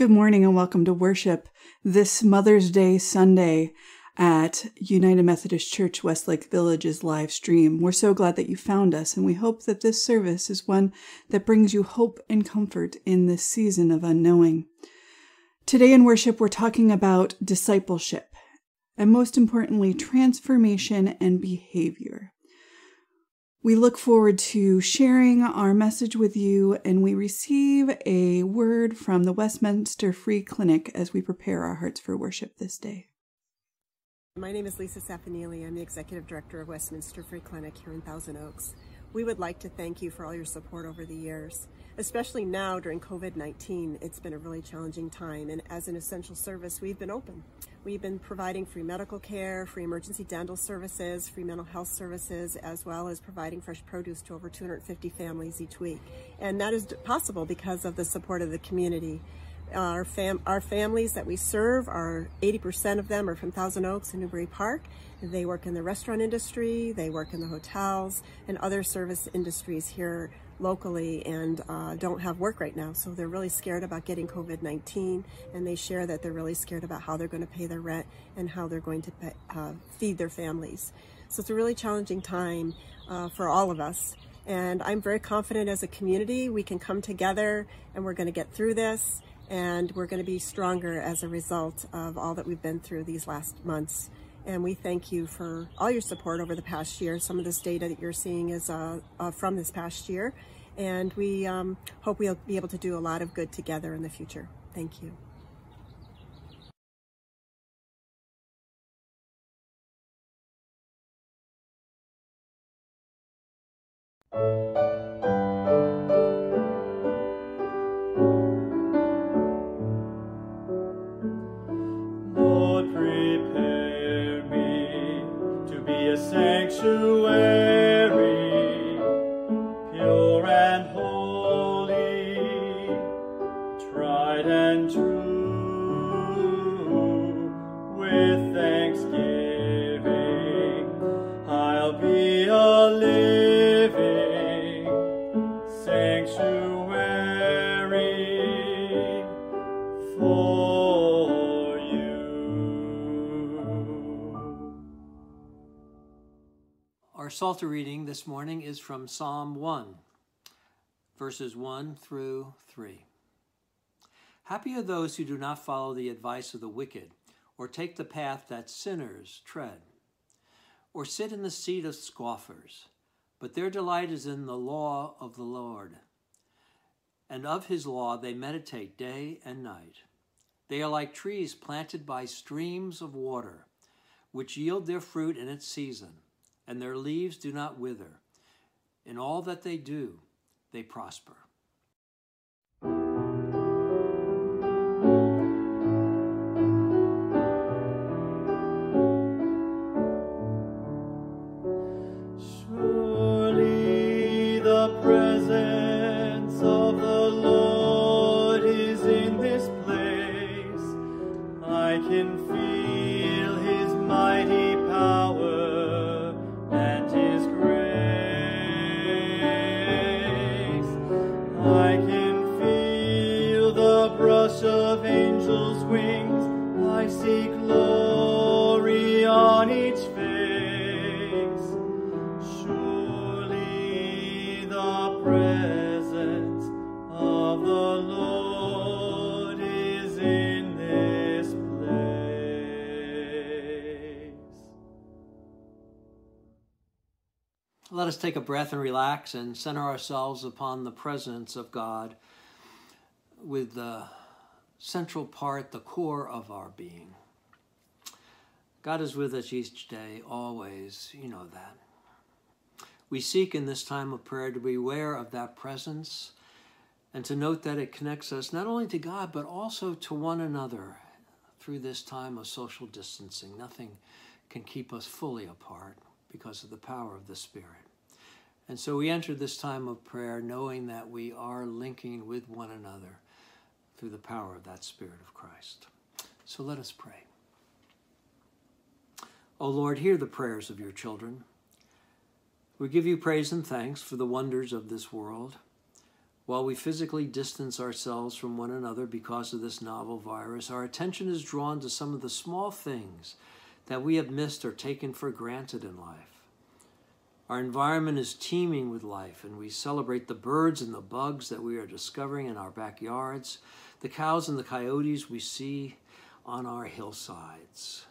Good morning and welcome to worship this Mother's Day Sunday at United Methodist Church Westlake Village's live stream. We're so glad that you found us, and we hope that this service is one that brings you hope and comfort in this season of unknowing. Today in worship, we're talking about discipleship, and most importantly, transformation and behavior. We look forward to sharing our message with you, and we receive a word from the Westminster Free Clinic as we prepare our hearts for worship this day. My name is Lisa Safaeinili. I'm the Executive Director of Westminster Free Clinic here in Thousand Oaks. We would like to thank you for all your support over the years especially now during COVID-19, it's been a really challenging time. And as an essential service, we've been open. We've been providing free medical care, free emergency dental services, free mental health services, as well as providing fresh produce to over 250 families each week. And that is possible because of the support of the community. Our, fam our families that we serve are 80% of them are from Thousand Oaks and Newbury Park. They work in the restaurant industry, they work in the hotels and other service industries here locally and uh, don't have work right now. So they're really scared about getting COVID-19 and they share that they're really scared about how they're going to pay their rent and how they're going to pay, uh, feed their families. So it's a really challenging time uh, for all of us. And I'm very confident as a community we can come together and we're going to get through this and we're going to be stronger as a result of all that we've been through these last months. And we thank you for all your support over the past year. Some of this data that you're seeing is uh, uh, from this past year. And we um, hope we'll be able to do a lot of good together in the future. Thank you. Psalter reading this morning is from Psalm 1, verses 1 through 3. Happy are those who do not follow the advice of the wicked, or take the path that sinners tread, or sit in the seat of scoffers, but their delight is in the law of the Lord, and of his law they meditate day and night. They are like trees planted by streams of water, which yield their fruit in its season and their leaves do not wither. In all that they do, they prosper. Take a breath and relax and center ourselves upon the presence of God with the central part, the core of our being. God is with us each day, always. You know that. We seek in this time of prayer to be aware of that presence and to note that it connects us not only to God, but also to one another through this time of social distancing. Nothing can keep us fully apart because of the power of the Spirit. And so we enter this time of prayer knowing that we are linking with one another through the power of that Spirit of Christ. So let us pray. O Lord, hear the prayers of your children. We give you praise and thanks for the wonders of this world. While we physically distance ourselves from one another because of this novel virus, our attention is drawn to some of the small things that we have missed or taken for granted in life. Our environment is teeming with life, and we celebrate the birds and the bugs that we are discovering in our backyards, the cows and the coyotes we see on our hillsides.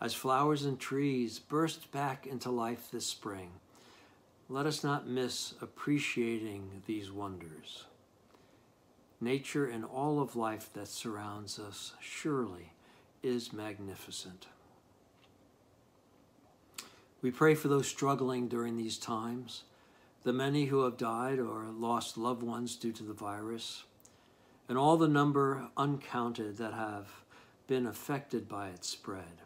As flowers and trees burst back into life this spring, let us not miss appreciating these wonders. Nature and all of life that surrounds us surely is magnificent. We pray for those struggling during these times, the many who have died or lost loved ones due to the virus, and all the number uncounted that have been affected by its spread.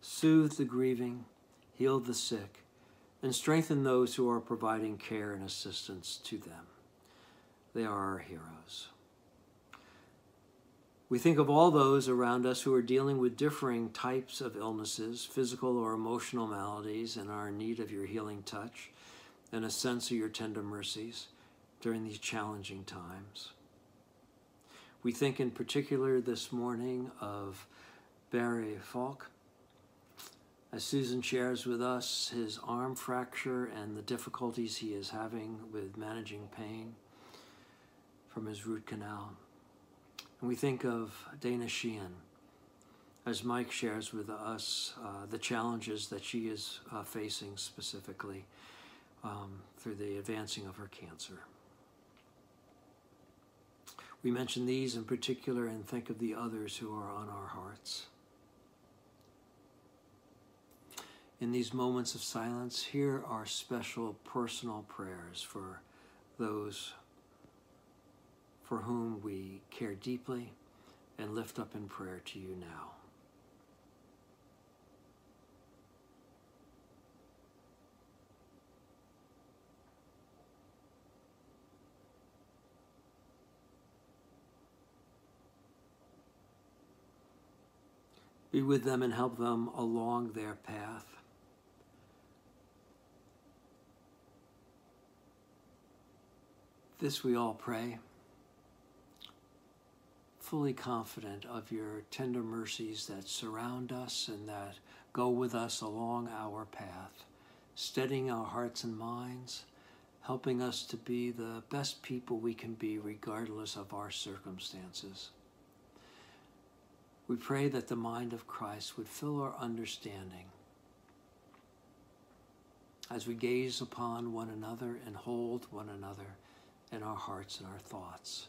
Soothe the grieving, heal the sick, and strengthen those who are providing care and assistance to them. They are our heroes. We think of all those around us who are dealing with differing types of illnesses, physical or emotional maladies, and are in need of your healing touch and a sense of your tender mercies during these challenging times. We think in particular this morning of Barry Falk, as Susan shares with us his arm fracture and the difficulties he is having with managing pain from his root canal. And we think of Dana Sheehan as Mike shares with us uh, the challenges that she is uh, facing specifically um, through the advancing of her cancer. We mention these in particular and think of the others who are on our hearts. In these moments of silence, here are special personal prayers for those for whom we care deeply and lift up in prayer to you now. Be with them and help them along their path. This we all pray fully confident of your tender mercies that surround us and that go with us along our path, steadying our hearts and minds, helping us to be the best people we can be regardless of our circumstances. We pray that the mind of Christ would fill our understanding as we gaze upon one another and hold one another in our hearts and our thoughts.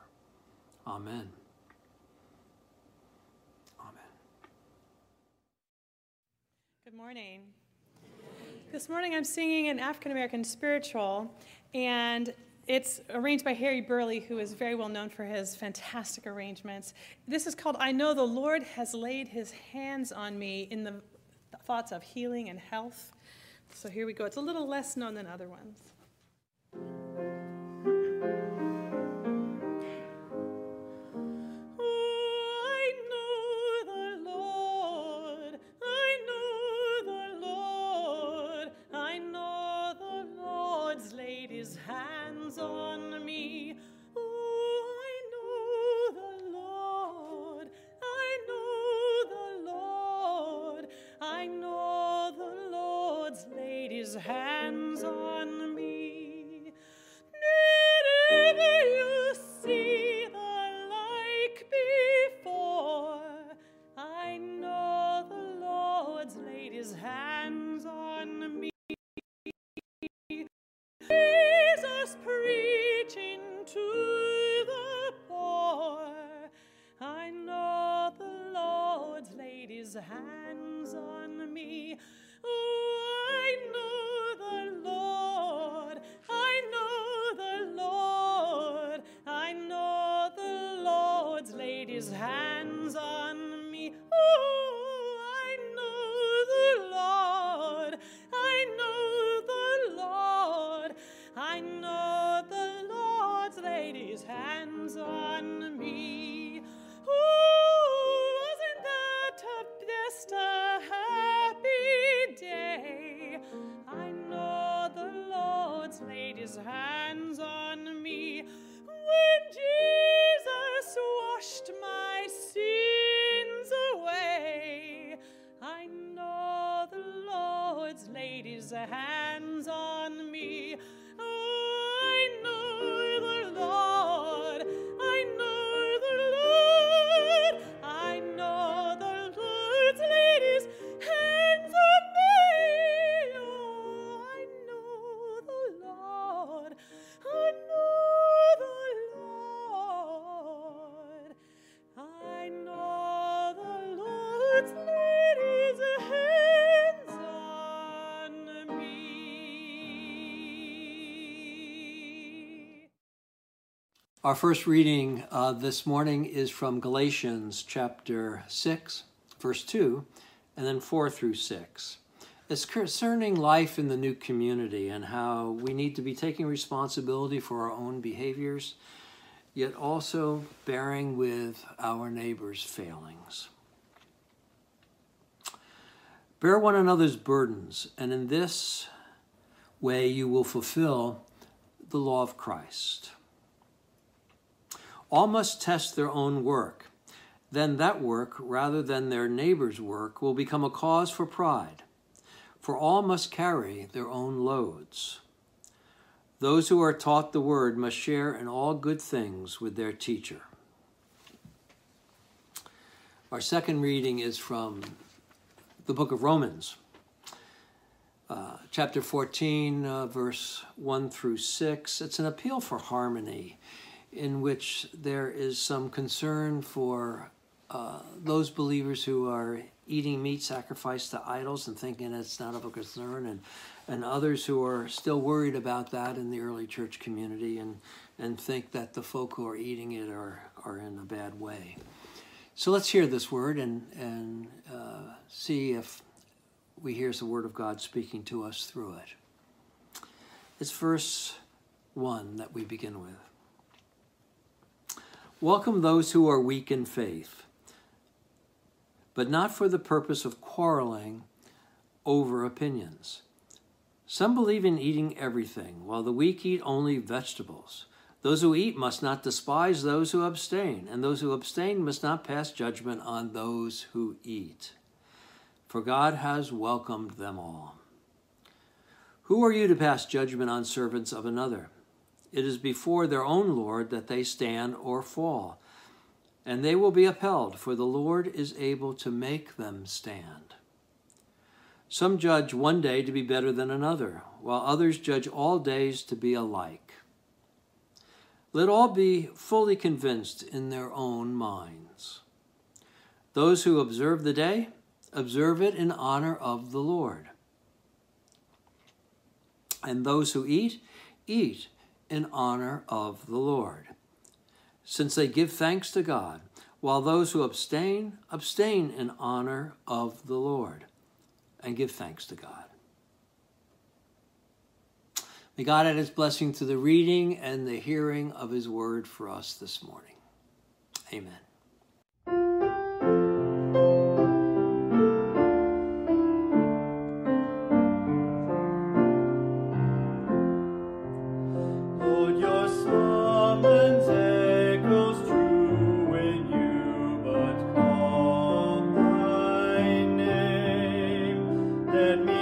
Amen. Amen. Good morning. This morning I'm singing an African American spiritual, and it's arranged by Harry Burleigh, who is very well known for his fantastic arrangements. This is called I Know the Lord Has Laid His Hands on Me in the thoughts of healing and health. So here we go. It's a little less known than other ones. his. Laid his Our first reading uh, this morning is from Galatians chapter 6, verse 2, and then 4 through 6. It's concerning life in the new community and how we need to be taking responsibility for our own behaviors, yet also bearing with our neighbor's failings. Bear one another's burdens, and in this way you will fulfill the law of Christ. All must test their own work. Then that work, rather than their neighbor's work, will become a cause for pride. For all must carry their own loads. Those who are taught the word must share in all good things with their teacher. Our second reading is from the book of Romans, uh, chapter 14, uh, verse 1 through 6. It's an appeal for harmony in which there is some concern for uh, those believers who are eating meat sacrificed to idols and thinking it's not of a concern, and, and others who are still worried about that in the early church community and, and think that the folk who are eating it are, are in a bad way. So let's hear this word and, and uh, see if we hear the word of God speaking to us through it. It's verse 1 that we begin with. Welcome those who are weak in faith, but not for the purpose of quarreling over opinions. Some believe in eating everything, while the weak eat only vegetables. Those who eat must not despise those who abstain, and those who abstain must not pass judgment on those who eat. For God has welcomed them all. Who are you to pass judgment on servants of another? It is before their own Lord that they stand or fall, and they will be upheld, for the Lord is able to make them stand. Some judge one day to be better than another, while others judge all days to be alike. Let all be fully convinced in their own minds. Those who observe the day, observe it in honor of the Lord. And those who eat, eat in honor of the Lord, since they give thanks to God, while those who abstain, abstain in honor of the Lord, and give thanks to God. May God add his blessing to the reading and the hearing of his word for us this morning. Amen. Let me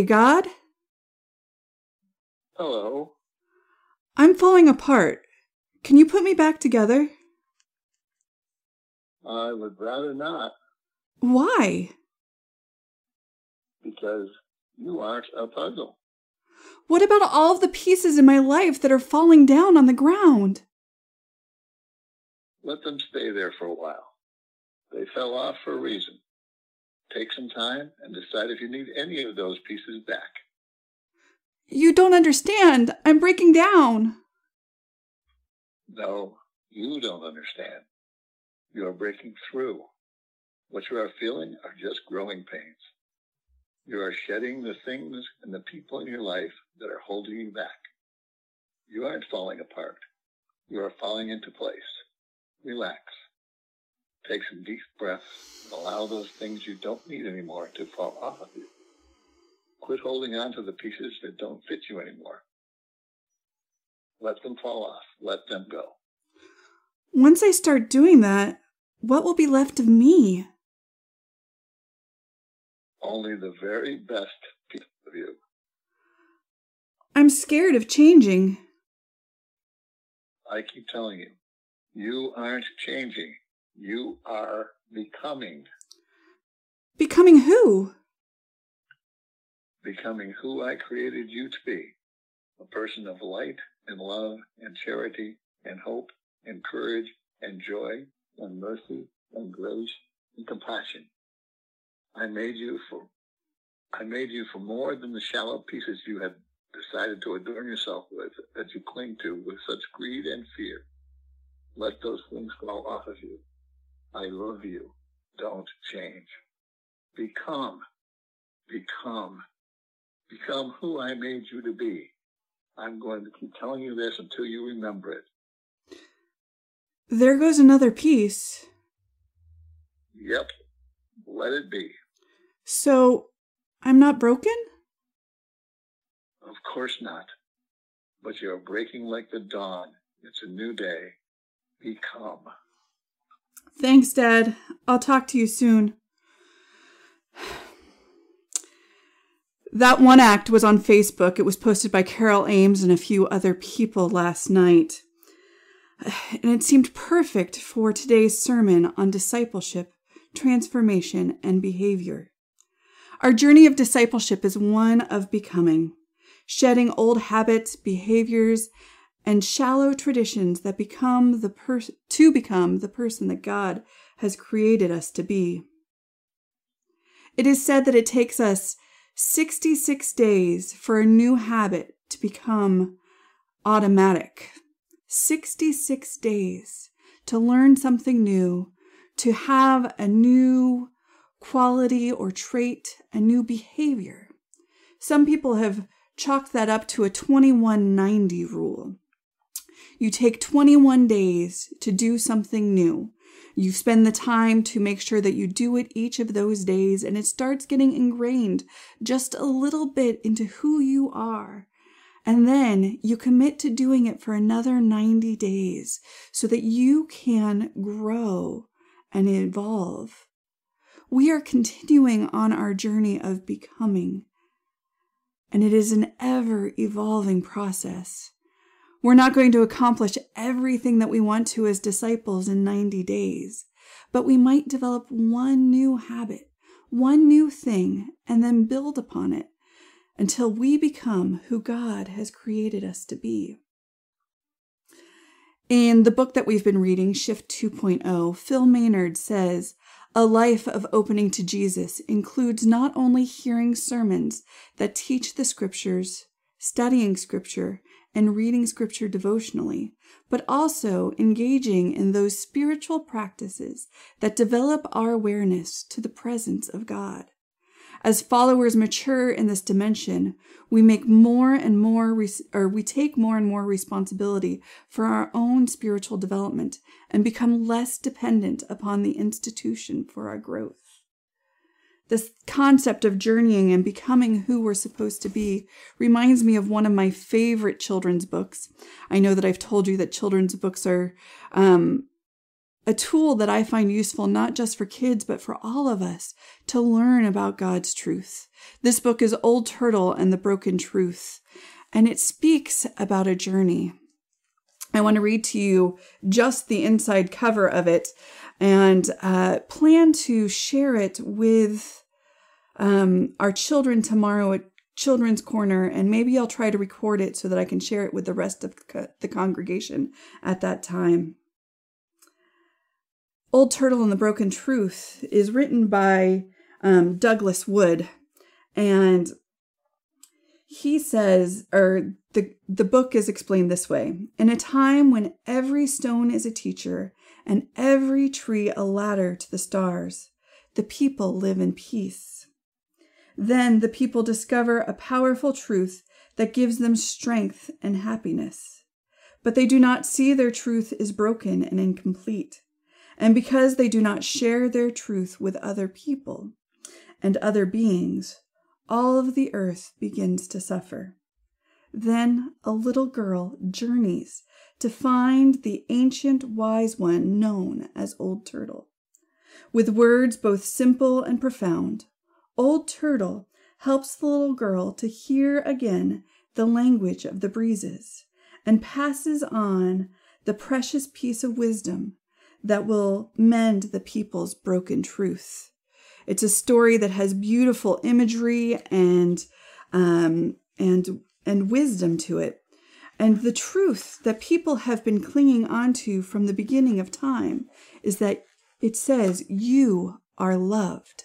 Hey, God, Hello. I'm falling apart. Can you put me back together? I would rather not Why? because you aren't a puzzle. What about all of the pieces in my life that are falling down on the ground? Let them stay there for a while. They fell off for a reason. Take some time and decide if you need any of those pieces back. You don't understand. I'm breaking down. No, you don't understand. You are breaking through. What you are feeling are just growing pains. You are shedding the things and the people in your life that are holding you back. You aren't falling apart. You are falling into place. Relax. Take some deep breaths and allow those things you don't need anymore to fall off of you. Quit holding on to the pieces that don't fit you anymore. Let them fall off. Let them go. Once I start doing that, what will be left of me? Only the very best piece of you. I'm scared of changing. I keep telling you, you aren't changing. You are becoming. Becoming who? Becoming who I created you to be. A person of light and love and charity and hope and courage and joy and mercy and grace and compassion. I made you for I made you for more than the shallow pieces you have decided to adorn yourself with that you cling to with such greed and fear. Let those things fall off of you. I love you. Don't change. Become. Become. Become who I made you to be. I'm going to keep telling you this until you remember it. There goes another piece. Yep. Let it be. So, I'm not broken? Of course not. But you're breaking like the dawn. It's a new day. Become. Thanks, Dad. I'll talk to you soon. That one act was on Facebook. It was posted by Carol Ames and a few other people last night. And it seemed perfect for today's sermon on discipleship, transformation, and behavior. Our journey of discipleship is one of becoming, shedding old habits, behaviors, and shallow traditions that become the to become the person that God has created us to be. It is said that it takes us 66 days for a new habit to become automatic. 66 days to learn something new, to have a new quality or trait, a new behavior. Some people have chalked that up to a 2190 rule. You take 21 days to do something new. You spend the time to make sure that you do it each of those days, and it starts getting ingrained just a little bit into who you are. And then you commit to doing it for another 90 days so that you can grow and evolve. We are continuing on our journey of becoming, and it is an ever evolving process. We're not going to accomplish everything that we want to as disciples in 90 days, but we might develop one new habit, one new thing, and then build upon it until we become who God has created us to be. In the book that we've been reading, Shift 2.0, Phil Maynard says, a life of opening to Jesus includes not only hearing sermons that teach the scriptures, studying scripture, and reading scripture devotionally, but also engaging in those spiritual practices that develop our awareness to the presence of God. As followers mature in this dimension, we make more and more, res- or we take more and more responsibility for our own spiritual development and become less dependent upon the institution for our growth. This concept of journeying and becoming who we're supposed to be reminds me of one of my favorite children's books. I know that I've told you that children's books are um, a tool that I find useful not just for kids, but for all of us to learn about God's truth. This book is Old Turtle and the Broken Truth, and it speaks about a journey. I want to read to you just the inside cover of it and uh, plan to share it with um, our children tomorrow at Children's Corner, and maybe I'll try to record it so that I can share it with the rest of the congregation at that time. Old Turtle and the Broken Truth is written by um, Douglas Wood. And he says, or the, the book is explained this way In a time when every stone is a teacher and every tree a ladder to the stars, the people live in peace. Then the people discover a powerful truth that gives them strength and happiness. But they do not see their truth is broken and incomplete. And because they do not share their truth with other people and other beings, all of the earth begins to suffer. Then a little girl journeys to find the ancient wise one known as Old Turtle. With words both simple and profound, Old Turtle helps the little girl to hear again the language of the breezes and passes on the precious piece of wisdom that will mend the people's broken truth. It's a story that has beautiful imagery and um, and and wisdom to it, and the truth that people have been clinging onto from the beginning of time is that it says you are loved.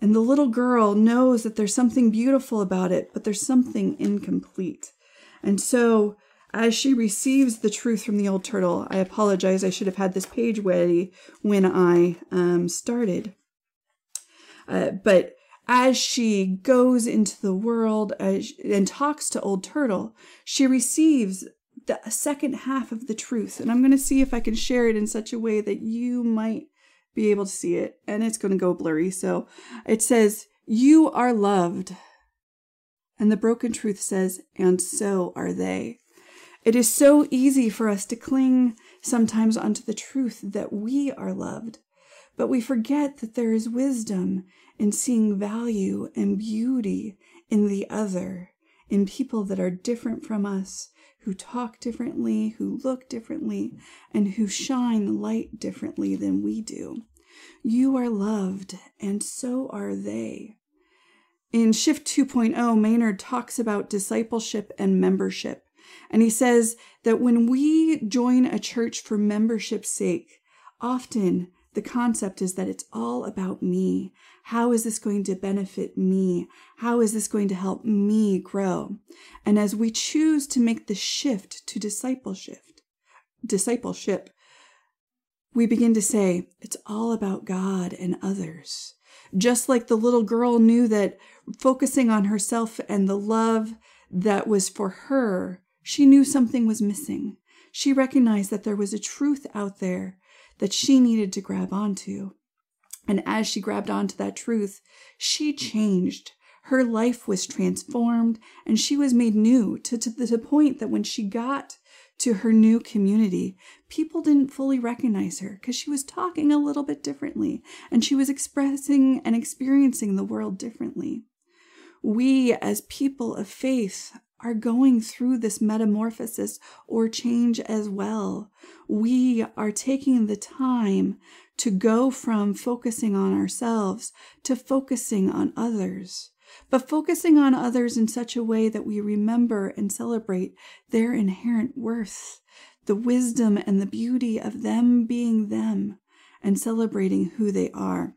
And the little girl knows that there's something beautiful about it, but there's something incomplete. And so as she receives the truth from the old turtle, I apologize. I should have had this page ready when I um, started. Uh, but as she goes into the world as, and talks to Old Turtle, she receives the second half of the truth. And I'm going to see if I can share it in such a way that you might be able to see it. And it's going to go blurry. So it says, You are loved. And the broken truth says, And so are they. It is so easy for us to cling sometimes onto the truth that we are loved, but we forget that there is wisdom in seeing value and beauty in the other, in people that are different from us, who talk differently, who look differently, and who shine light differently than we do. You are loved, and so are they. In Shift 2.0, Maynard talks about discipleship and membership. And he says that when we join a church for membership's sake, often the concept is that it's all about me. How is this going to benefit me? How is this going to help me grow? And as we choose to make the shift to discipleship, discipleship, we begin to say, it's all about God and others. Just like the little girl knew that focusing on herself and the love that was for her she knew something was missing. She recognized that there was a truth out there that she needed to grab onto. And as she grabbed onto that truth, she changed. Her life was transformed and she was made new to, to the point that when she got to her new community, people didn't fully recognize her because she was talking a little bit differently and she was expressing and experiencing the world differently. We, as people of faith, are going through this metamorphosis or change as well. We are taking the time to go from focusing on ourselves to focusing on others, but focusing on others in such a way that we remember and celebrate their inherent worth, the wisdom and the beauty of them being them, and celebrating who they are.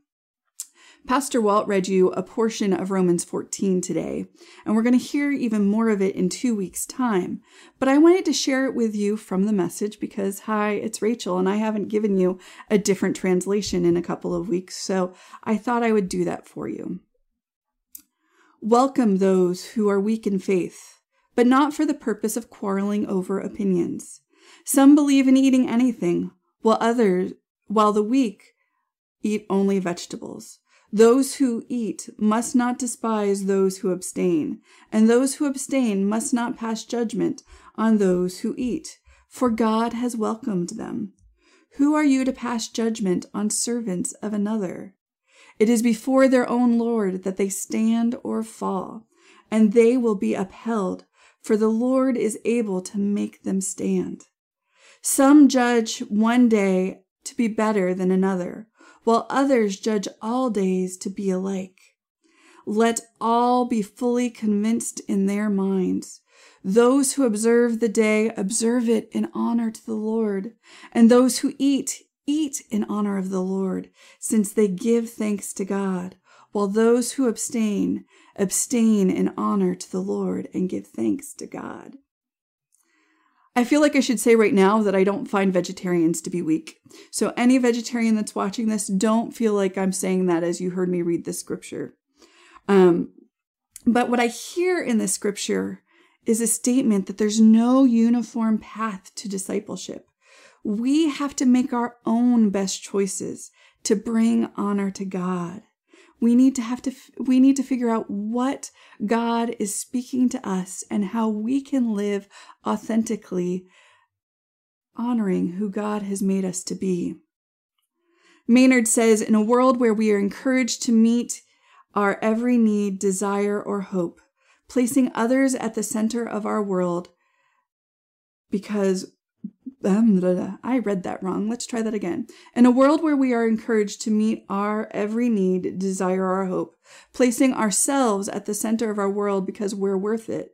Pastor Walt read you a portion of Romans 14 today, and we're going to hear even more of it in two weeks' time. But I wanted to share it with you from the message because, hi, it's Rachel, and I haven't given you a different translation in a couple of weeks, so I thought I would do that for you. Welcome those who are weak in faith, but not for the purpose of quarreling over opinions. Some believe in eating anything, while others, while the weak eat only vegetables. Those who eat must not despise those who abstain, and those who abstain must not pass judgment on those who eat, for God has welcomed them. Who are you to pass judgment on servants of another? It is before their own Lord that they stand or fall, and they will be upheld, for the Lord is able to make them stand. Some judge one day to be better than another while others judge all days to be alike. Let all be fully convinced in their minds. Those who observe the day observe it in honor to the Lord, and those who eat, eat in honor of the Lord, since they give thanks to God, while those who abstain abstain in honor to the Lord and give thanks to God. I feel like I should say right now that I don't find vegetarians to be weak. So, any vegetarian that's watching this, don't feel like I'm saying that as you heard me read this scripture. Um, but what I hear in this scripture is a statement that there's no uniform path to discipleship. We have to make our own best choices to bring honor to God. We need to have to we need to figure out what God is speaking to us and how we can live authentically honoring who God has made us to be. Maynard says in a world where we are encouraged to meet our every need, desire, or hope, placing others at the center of our world because um, I read that wrong. Let's try that again. In a world where we are encouraged to meet our every need, desire, or hope, placing ourselves at the center of our world because we're worth it,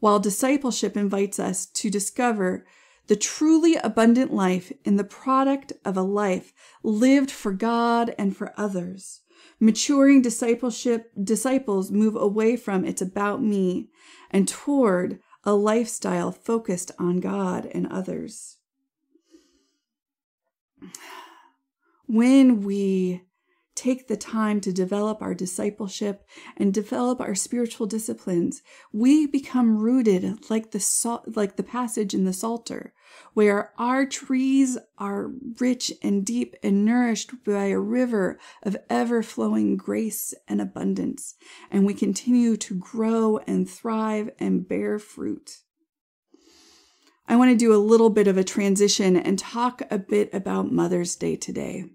while discipleship invites us to discover the truly abundant life in the product of a life lived for God and for others. Maturing discipleship disciples move away from it's about me and toward a lifestyle focused on God and others. When we take the time to develop our discipleship and develop our spiritual disciplines, we become rooted like the like the passage in the Psalter, where our trees are rich and deep and nourished by a river of ever flowing grace and abundance, and we continue to grow and thrive and bear fruit. I want to do a little bit of a transition and talk a bit about Mother's Day today.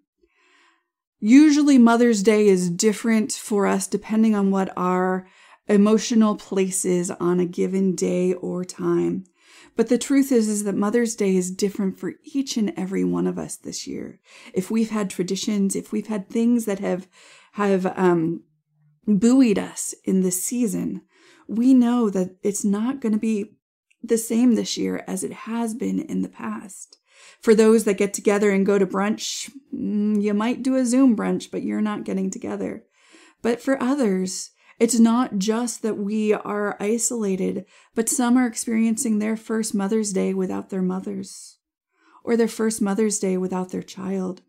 Usually, Mother's Day is different for us depending on what our emotional place is on a given day or time. But the truth is, is that Mother's Day is different for each and every one of us this year. If we've had traditions, if we've had things that have, have, um, buoyed us in this season, we know that it's not going to be the same this year as it has been in the past. For those that get together and go to brunch, mm, you might do a Zoom brunch, but you're not getting together. But for others, it's not just that we are isolated, but some are experiencing their first Mother's Day without their mothers, or their first Mother's Day without their child,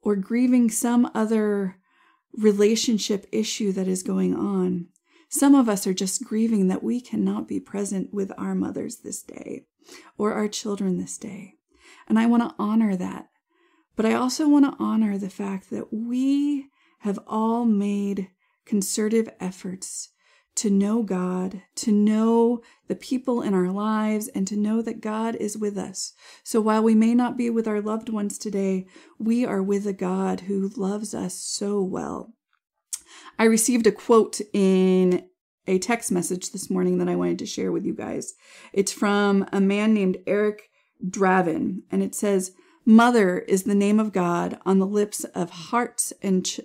or grieving some other relationship issue that is going on. Some of us are just grieving that we cannot be present with our mothers this day or our children this day. And I want to honor that. But I also want to honor the fact that we have all made concerted efforts to know God, to know the people in our lives, and to know that God is with us. So while we may not be with our loved ones today, we are with a God who loves us so well. I received a quote in a text message this morning that I wanted to share with you guys. It's from a man named Eric Draven, and it says, Mother is the name of God on the lips of hearts and ch-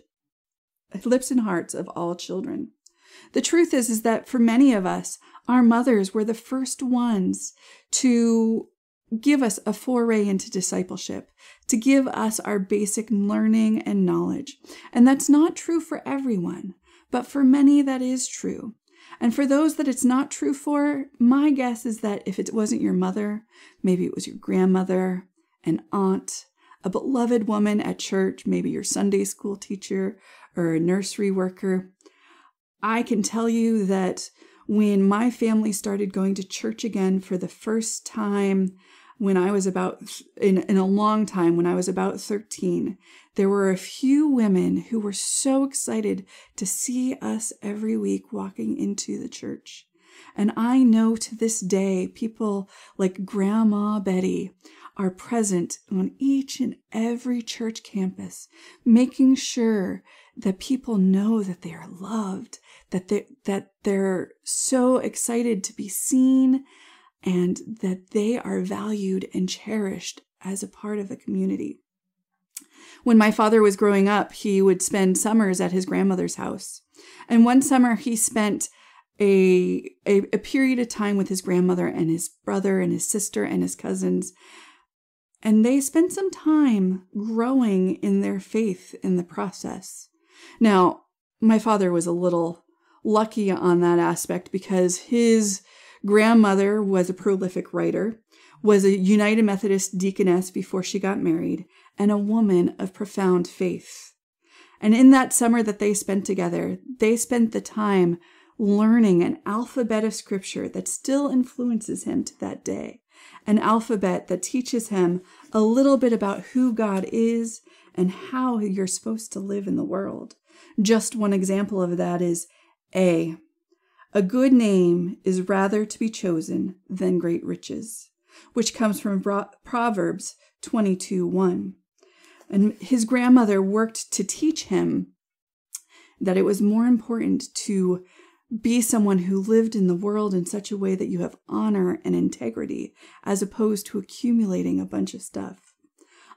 lips and hearts of all children. The truth is, is that for many of us, our mothers were the first ones to give us a foray into discipleship, to give us our basic learning and knowledge. And that's not true for everyone, but for many that is true. And for those that it's not true for, my guess is that if it wasn't your mother, maybe it was your grandmother, an aunt, a beloved woman at church, maybe your Sunday school teacher or a nursery worker. I can tell you that when my family started going to church again for the first time when I was about, in, in a long time, when I was about 13, there were a few women who were so excited to see us every week walking into the church. And I know to this day, people like Grandma Betty are present on each and every church campus, making sure that people know that they are loved, that they that they're so excited to be seen and that they are valued and cherished as a part of the community. When my father was growing up, he would spend summers at his grandmother's house. And one summer he spent a, a, a period of time with his grandmother and his brother and his sister and his cousins. and they spent some time growing in their faith in the process. Now, my father was a little lucky on that aspect because his grandmother was a prolific writer, was a United Methodist deaconess before she got married, and a woman of profound faith. And in that summer that they spent together, they spent the time learning an alphabet of scripture that still influences him to that day. An alphabet that teaches him a little bit about who God is and how you're supposed to live in the world. Just one example of that is A. A good name is rather to be chosen than great riches, which comes from Proverbs 22 1. And his grandmother worked to teach him that it was more important to be someone who lived in the world in such a way that you have honor and integrity as opposed to accumulating a bunch of stuff.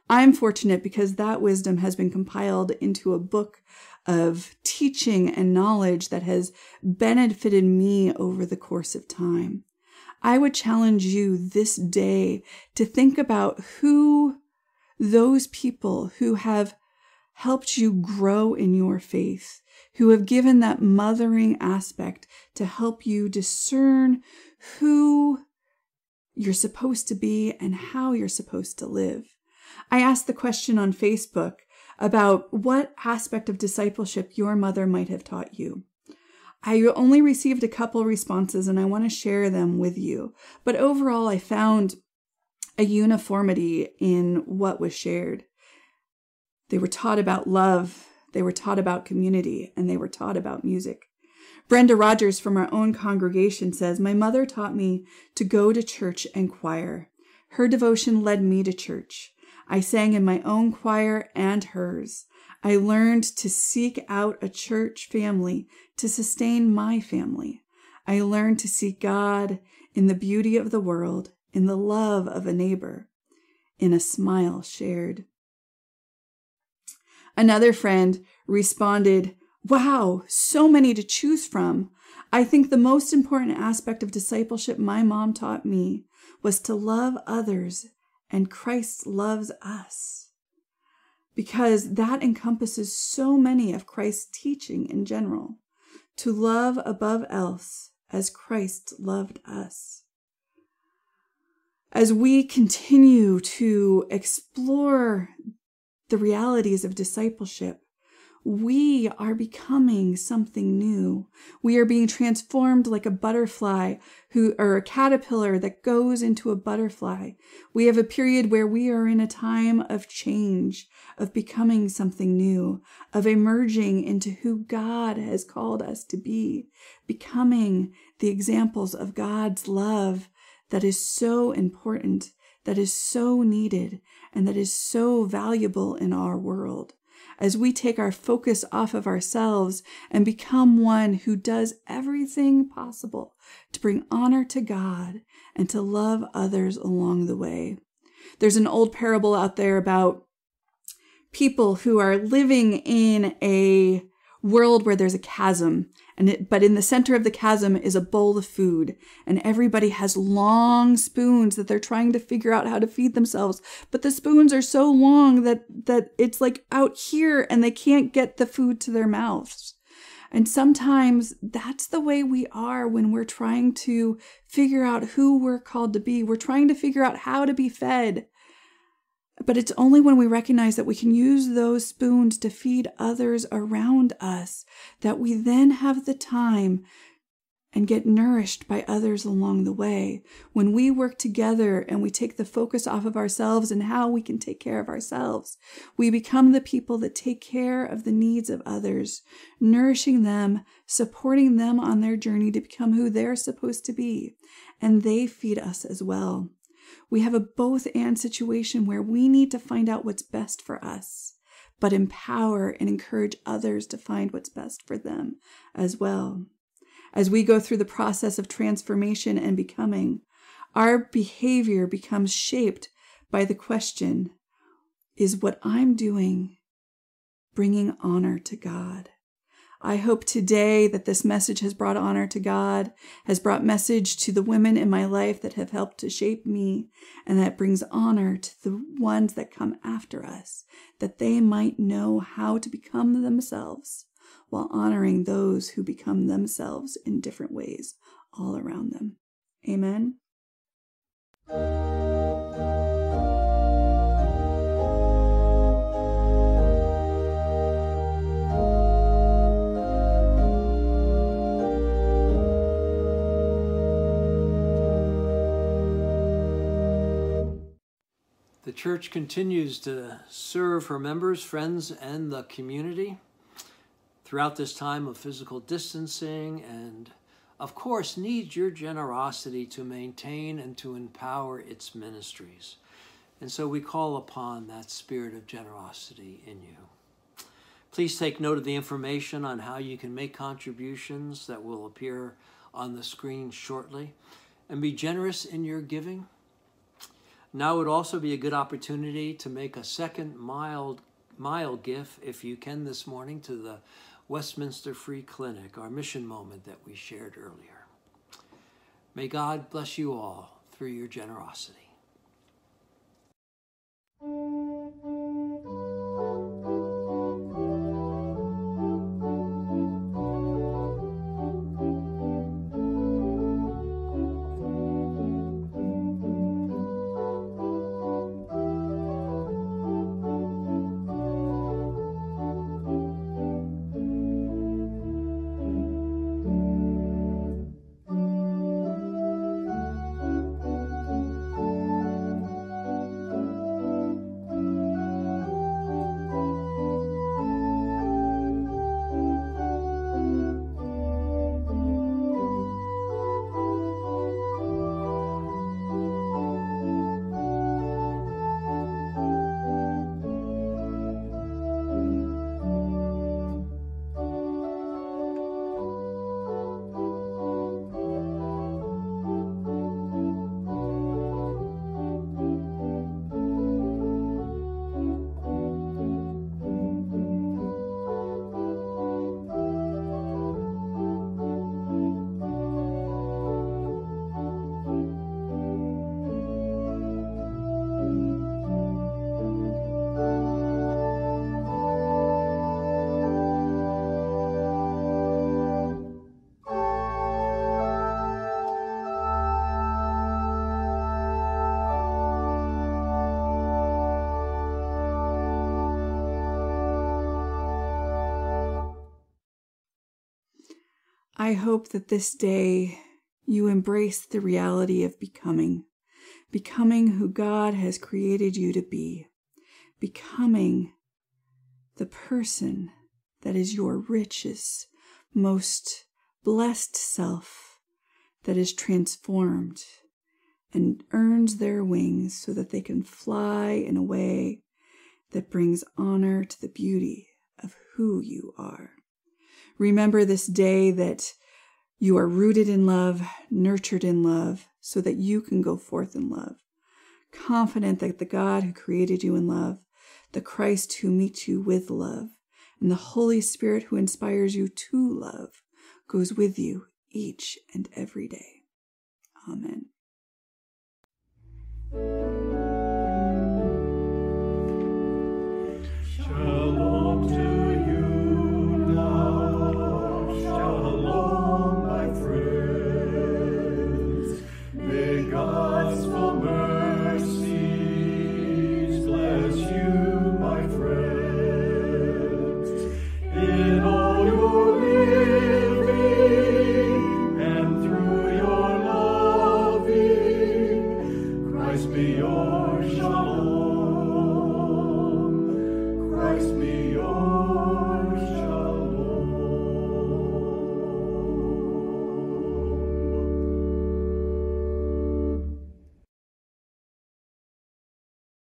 I'm fortunate because that wisdom has been compiled into a book of teaching and knowledge that has benefited me over the course of time. I would challenge you this day to think about who those people who have helped you grow in your faith, who have given that mothering aspect to help you discern who you're supposed to be and how you're supposed to live. I asked the question on Facebook about what aspect of discipleship your mother might have taught you. I only received a couple responses and I want to share them with you. But overall, I found a uniformity in what was shared. They were taught about love, they were taught about community, and they were taught about music. Brenda Rogers from our own congregation says, My mother taught me to go to church and choir. Her devotion led me to church. I sang in my own choir and hers. I learned to seek out a church family to sustain my family. I learned to seek God in the beauty of the world, in the love of a neighbor, in a smile shared. Another friend responded, Wow, so many to choose from. I think the most important aspect of discipleship my mom taught me was to love others and Christ loves us. Because that encompasses so many of Christ's teaching in general to love above else as Christ loved us. As we continue to explore the realities of discipleship, we are becoming something new. We are being transformed like a butterfly who or a caterpillar that goes into a butterfly. We have a period where we are in a time of change, of becoming something new, of emerging into who God has called us to be, becoming the examples of God's love that is so important, that is so needed, and that is so valuable in our world as we take our focus off of ourselves and become one who does everything possible to bring honor to God and to love others along the way. There's an old parable out there about people who are living in a world where there's a chasm and it, but in the center of the chasm is a bowl of food and everybody has long spoons that they're trying to figure out how to feed themselves but the spoons are so long that that it's like out here and they can't get the food to their mouths. And sometimes that's the way we are when we're trying to figure out who we're called to be. We're trying to figure out how to be fed but it's only when we recognize that we can use those spoons to feed others around us that we then have the time and get nourished by others along the way. When we work together and we take the focus off of ourselves and how we can take care of ourselves, we become the people that take care of the needs of others, nourishing them, supporting them on their journey to become who they're supposed to be. And they feed us as well. We have a both and situation where we need to find out what's best for us, but empower and encourage others to find what's best for them as well. As we go through the process of transformation and becoming, our behavior becomes shaped by the question Is what I'm doing bringing honor to God? I hope today that this message has brought honor to God, has brought message to the women in my life that have helped to shape me, and that brings honor to the ones that come after us, that they might know how to become themselves while honoring those who become themselves in different ways all around them. Amen. Church continues to serve her members, friends, and the community throughout this time of physical distancing and, of course, needs your generosity to maintain and to empower its ministries. And so we call upon that spirit of generosity in you. Please take note of the information on how you can make contributions that will appear on the screen shortly and be generous in your giving. Now would also be a good opportunity to make a second mild mile gift if you can this morning to the Westminster Free Clinic, our mission moment that we shared earlier. May God bless you all through your generosity. I hope that this day you embrace the reality of becoming, becoming who God has created you to be, becoming the person that is your richest, most blessed self that is transformed and earns their wings so that they can fly in a way that brings honor to the beauty of who you are. Remember this day that you are rooted in love, nurtured in love, so that you can go forth in love. Confident that the God who created you in love, the Christ who meets you with love, and the Holy Spirit who inspires you to love goes with you each and every day. Amen. Shalom.